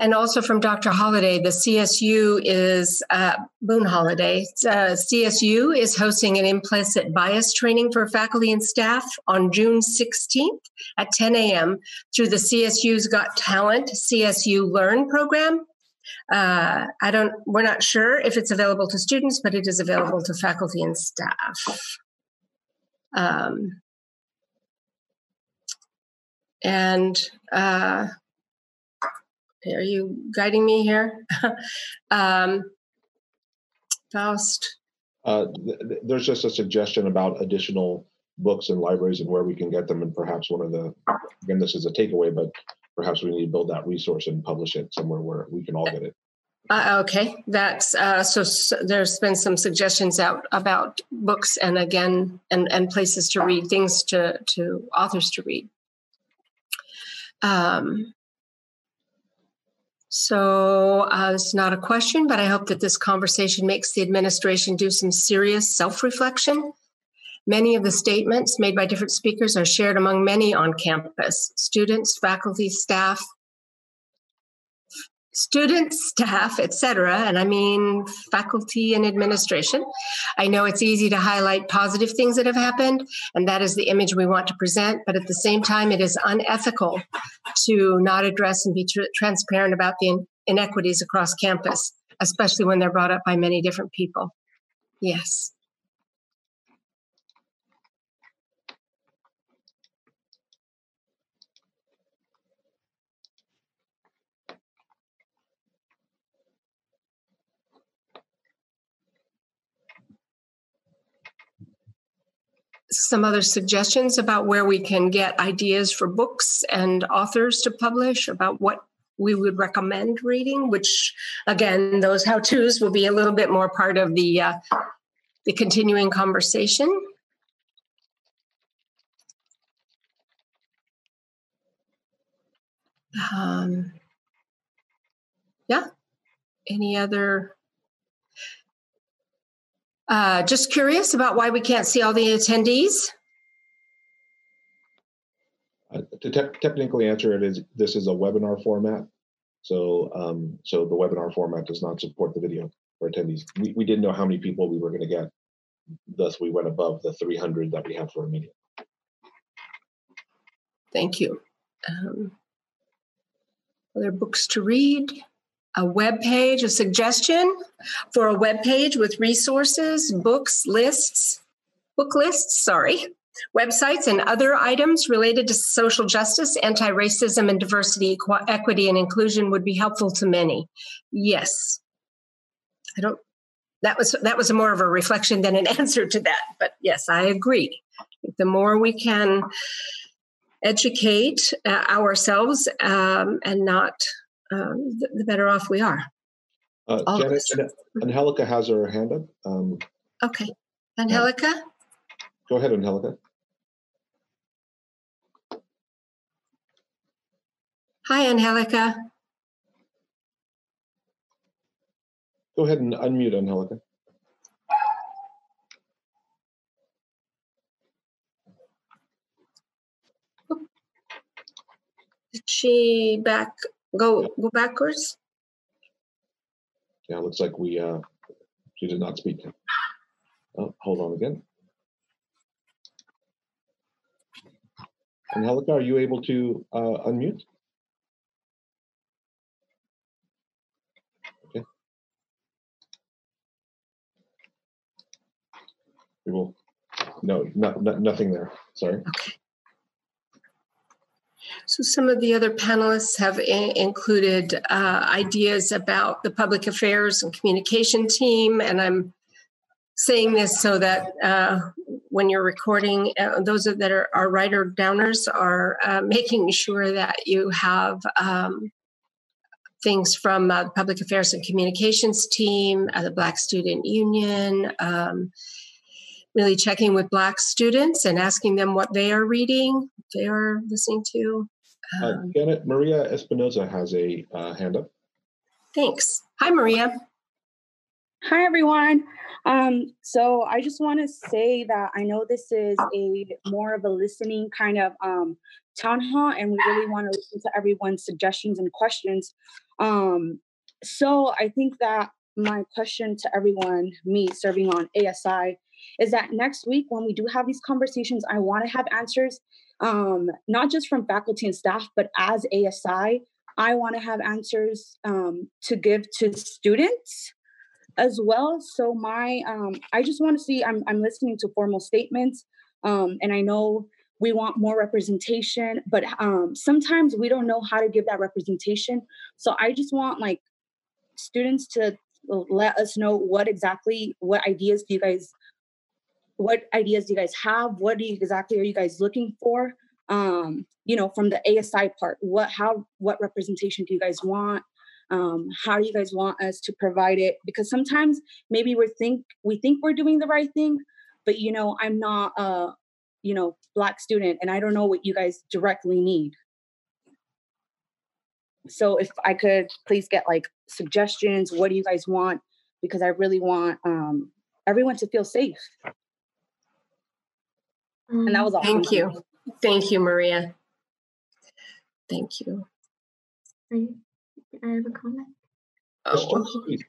Speaker 3: And also from Dr. Holliday, the CSU is, uh, Boone Holliday, uh, CSU is hosting an implicit bias training for faculty and staff on June 16th at 10 a.m. through the CSU's Got Talent CSU Learn program. Uh, I don't. We're not sure if it's available to students, but it is available to faculty and staff. Um, and uh, are you guiding me here, *laughs* um, Faust?
Speaker 5: Uh, th- th- there's just a suggestion about additional books and libraries and where we can get them, and perhaps one of the again, this is a takeaway, but perhaps we need to build that resource and publish it somewhere where we can all get it.
Speaker 3: Uh, okay, that's uh, so, so. There's been some suggestions out about books and again and and places to read, things to to authors to read. Um, so uh, it's not a question, but I hope that this conversation makes the administration do some serious self reflection Many of the statements made by different speakers are shared among many on campus students, faculty, staff, students, staff, etc. And I mean faculty and administration. I know it's easy to highlight positive things that have happened, and that is the image we want to present. But at the same time, it is unethical to not address and be tr- transparent about the in- inequities across campus, especially when they're brought up by many different people. Yes. Some other suggestions about where we can get ideas for books and authors to publish about what we would recommend reading which again those how to's will be a little bit more part of the uh, the continuing conversation. Um, yeah. Any other uh, just curious about why we can't see all the attendees.
Speaker 5: Uh, to te- technically answer it is this is a webinar format, so um, so the webinar format does not support the video for attendees. We, we didn't know how many people we were going to get, thus we went above the 300 that we have for a meeting.
Speaker 3: Thank you. Um, other books to read? A web page, a suggestion for a web page with resources, books, lists, book lists, sorry, websites, and other items related to social justice, anti racism, and diversity, equity, and inclusion would be helpful to many. Yes. I don't. That was that was more of a reflection than an *laughs* answer to that, but yes, I agree. The more we can educate uh, ourselves um, and not um, the, the, better off we are.
Speaker 5: Uh, Janet, Angelica has her hand up. Um,
Speaker 3: okay. Angelica? Uh,
Speaker 5: go ahead, Angelica.
Speaker 3: Hi, Angelica.
Speaker 5: Go ahead and unmute Angelica.
Speaker 3: Is she back Go go backwards.
Speaker 5: Yeah, looks like we uh she did not speak. Oh, hold on again. Angelica, are you able to uh, unmute? Okay. We will. No, no, no nothing there. Sorry.
Speaker 3: Okay. So, some of the other panelists have included uh, ideas about the public affairs and communication team, and I'm saying this so that uh, when you're recording, uh, those that are, are writer downers are uh, making sure that you have um, things from uh, the public affairs and communications team, uh, the Black Student Union. Um, really checking with Black students and asking them what they are reading, they are listening to.
Speaker 5: Uh, um, uh, Janet, Maria Espinoza has a uh, hand up.
Speaker 3: Thanks. Hi, Maria.
Speaker 10: Hi, everyone. Um, so I just want to say that I know this is a more of a listening kind of um, town hall, and we really want to listen to everyone's suggestions and questions. Um, so I think that my question to everyone, me serving on ASI, is that next week when we do have these conversations, I want to have answers, um, not just from faculty and staff, but as ASI, I want to have answers um, to give to students as well. So my, um, I just want to see. I'm I'm listening to formal statements, um, and I know we want more representation, but um, sometimes we don't know how to give that representation. So I just want like students to let us know what exactly what ideas do you guys what ideas do you guys have? What you exactly are you guys looking for? Um you know from the asi part what how what representation do you guys want? Um how do you guys want us to provide it? Because sometimes maybe we think we think we're doing the right thing but you know i'm not a you know black student and i don't know what you guys directly need. So if i could please get like suggestions what do you guys want? Because i really want um everyone to feel safe and that was all
Speaker 3: thank you thank you maria thank you
Speaker 7: i have a comment
Speaker 3: Oh,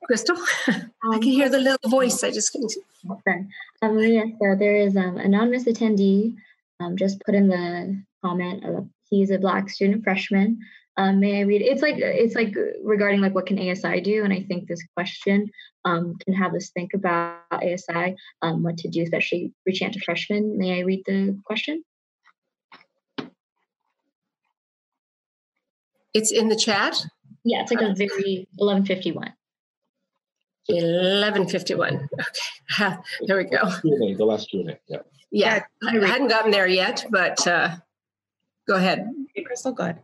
Speaker 3: Crystal, *laughs* um, I can hear the little voice. I just couldn't.
Speaker 7: Okay. Um, Maria, so there is um anonymous attendee um, just put in the comment. Uh, he's a black student freshman. Um, may I read? It's like it's like regarding like what can ASI do, and I think this question um, can have us think about ASI, um, what to do, especially reaching out to freshmen. May I read the question?
Speaker 3: It's in the chat.
Speaker 7: Yeah, it's like a very 1151.
Speaker 3: 1151. Okay. *laughs* there we go.
Speaker 5: The last Q&A. Yeah.
Speaker 3: Yeah. I hadn't gotten there yet, but uh, go ahead.
Speaker 1: Okay, Crystal, go ahead.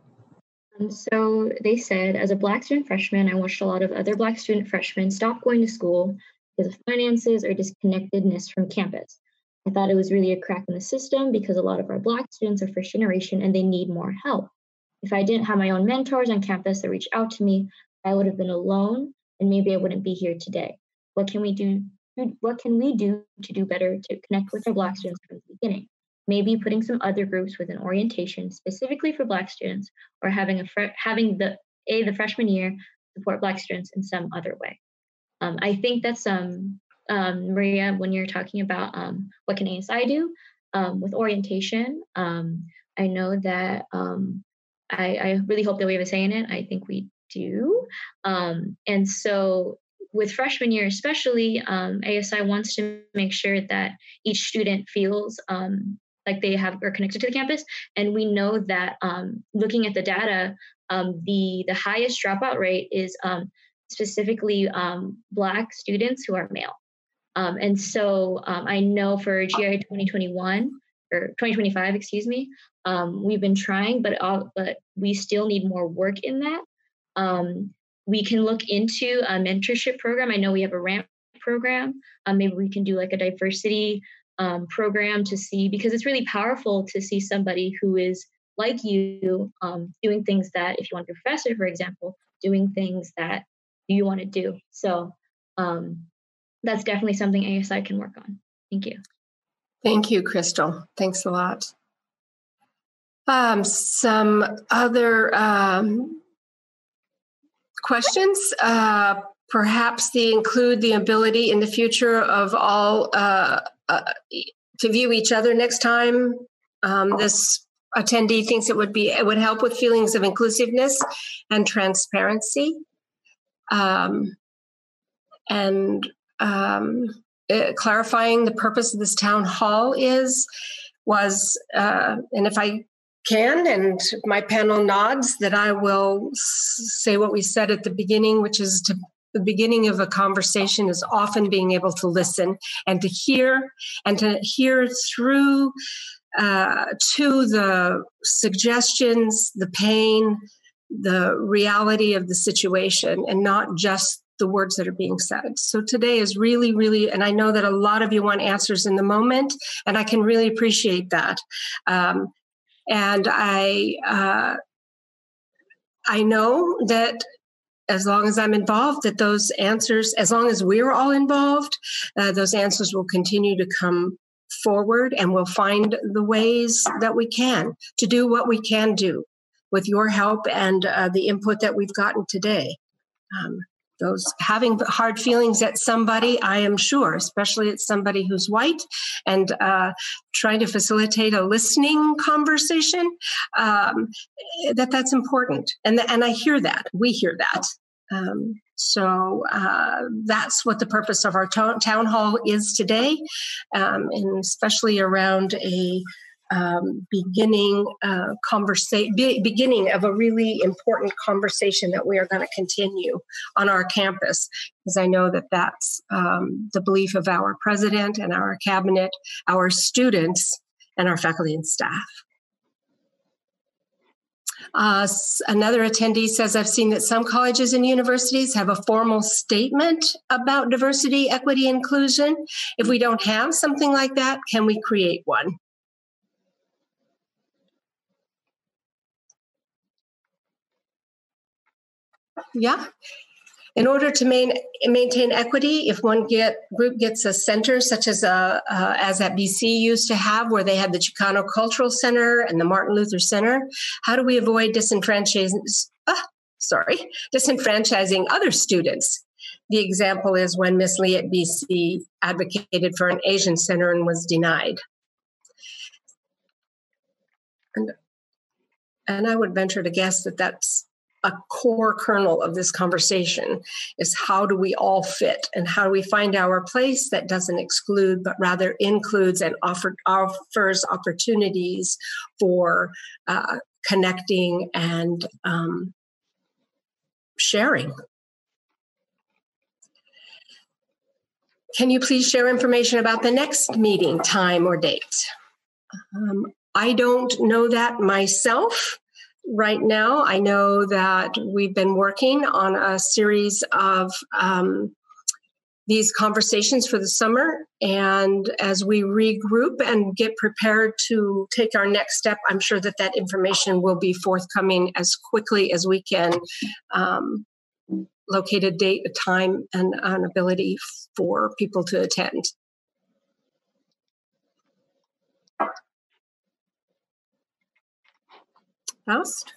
Speaker 7: Um, so they said, as a Black student freshman, I watched a lot of other Black student freshmen stop going to school because of finances or disconnectedness from campus. I thought it was really a crack in the system because a lot of our Black students are first generation and they need more help. If I didn't have my own mentors on campus that reached out to me, I would have been alone and maybe I wouldn't be here today. What can we do? What can we do to do better to connect with our Black students from the beginning? Maybe putting some other groups with an orientation specifically for Black students, or having a having the a the freshman year support Black students in some other way. Um, I think that's um, um, Maria when you're talking about um, what can ASI do um, with orientation. Um, I know that I, I really hope that we have a say in it. I think we do. And so with freshman year especially, um, ASI wants to make sure that each student feels um, like they have are connected to the campus. And we know that um, looking at the data, um, the the highest dropout rate is um, specifically Black students who are male. and so I know for GI 2021 or 2025, excuse me, um, we've been trying, but but we still need more work in that. Um, we can look into a mentorship program. I know we have a ramp program. Um, maybe we can do like a diversity um, program to see because it's really powerful to see somebody who is like you um, doing things that if you want to be a professor, for example, doing things that you want to do. So um, that's definitely something ASI can work on. Thank you.
Speaker 3: Thank you, Crystal. Thanks a lot. Um, some other um, questions? Uh, perhaps they include the ability in the future of all uh, uh, to view each other next time. Um, this attendee thinks it would be it would help with feelings of inclusiveness and transparency. Um, and um, uh, clarifying the purpose of this town hall is was uh, and if i can and my panel nods that i will say what we said at the beginning which is to the beginning of a conversation is often being able to listen and to hear and to hear through uh, to the suggestions the pain the reality of the situation and not just the words that are being said. So today is really, really, and I know that a lot of you want answers in the moment, and I can really appreciate that. Um, and I, uh, I know that as long as I'm involved, that those answers, as long as we're all involved, uh, those answers will continue to come forward, and we'll find the ways that we can to do what we can do with your help and uh, the input that we've gotten today. Um, those having hard feelings at somebody, I am sure, especially at somebody who's white, and uh, trying to facilitate a listening conversation, um, that that's important. And, and I hear that. We hear that. Um, so uh, that's what the purpose of our town, town hall is today, um, and especially around a um, beginning uh, conversation, be- beginning of a really important conversation that we are going to continue on our campus, because I know that that's um, the belief of our president and our cabinet, our students, and our faculty and staff. Uh, another attendee says, I've seen that some colleges and universities have a formal statement about diversity, equity, inclusion. If we don't have something like that, can we create one? Yeah. In order to main, maintain equity, if one get, group gets a center such as a, uh, as that BC used to have, where they had the Chicano Cultural Center and the Martin Luther Center, how do we avoid disenfranchising? Ah, sorry, disenfranchising other students? The example is when Miss Lee at BC advocated for an Asian center and was denied. And, and I would venture to guess that that's a core kernel of this conversation is how do we all fit and how do we find our place that doesn't exclude but rather includes and offer, offers opportunities for uh, connecting and um, sharing? Can you please share information about the next meeting time or date? Um, i don't know that myself right now. I know that we've been working on a series of um, these conversations for the summer. And as we regroup and get prepared to take our next step, I'm sure that that information will be forthcoming as quickly as we can um, locate a date, a time, and an ability for people to attend. Faust?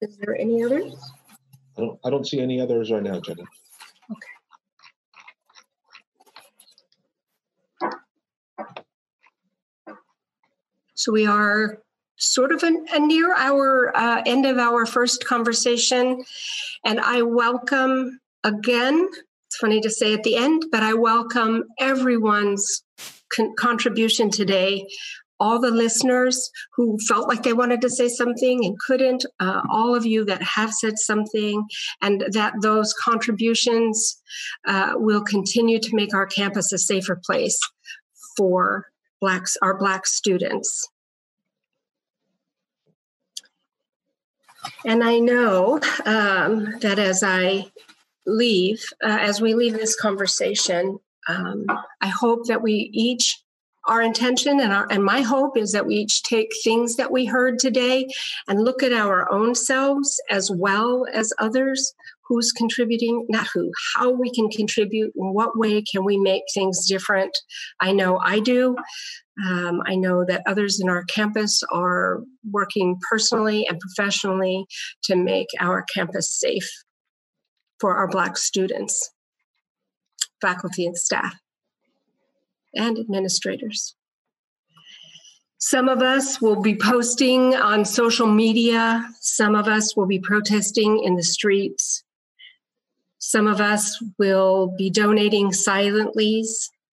Speaker 3: Is there any others?
Speaker 5: I don't, I don't see any others right now, Jenna. Okay.
Speaker 3: So we are sort of an, near our uh, end of our first conversation. And I welcome again, it's funny to say at the end, but I welcome everyone's con- contribution today all the listeners who felt like they wanted to say something and couldn't, uh, all of you that have said something, and that those contributions uh, will continue to make our campus a safer place for blacks, our black students. And I know um, that as I leave, uh, as we leave this conversation, um, I hope that we each our intention and our and my hope is that we each take things that we heard today and look at our own selves as well as others. Who's contributing? Not who how we can contribute in what way can we make things different? I know i do. Um, i know that others in our campus are working personally and professionally to make our campus safe for our black students faculty and staff and administrators. Some of us will be posting on social media. Some of us will be protesting in the streets. Some of us will be donating silently.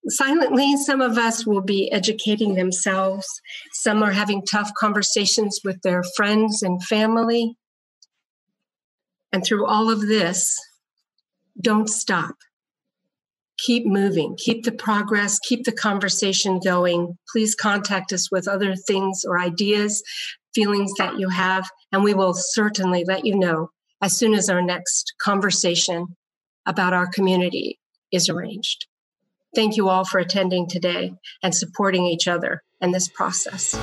Speaker 3: Silently, some of us will be educating themselves. Some are having tough conversations with their friends and family. And through all of this, don't stop keep moving, keep the progress, keep the conversation going. Please contact us with other things or ideas, feelings that you have, and we will certainly let you know as soon as our next conversation about our community is arranged. Thank you all for attending today and supporting each other in this process.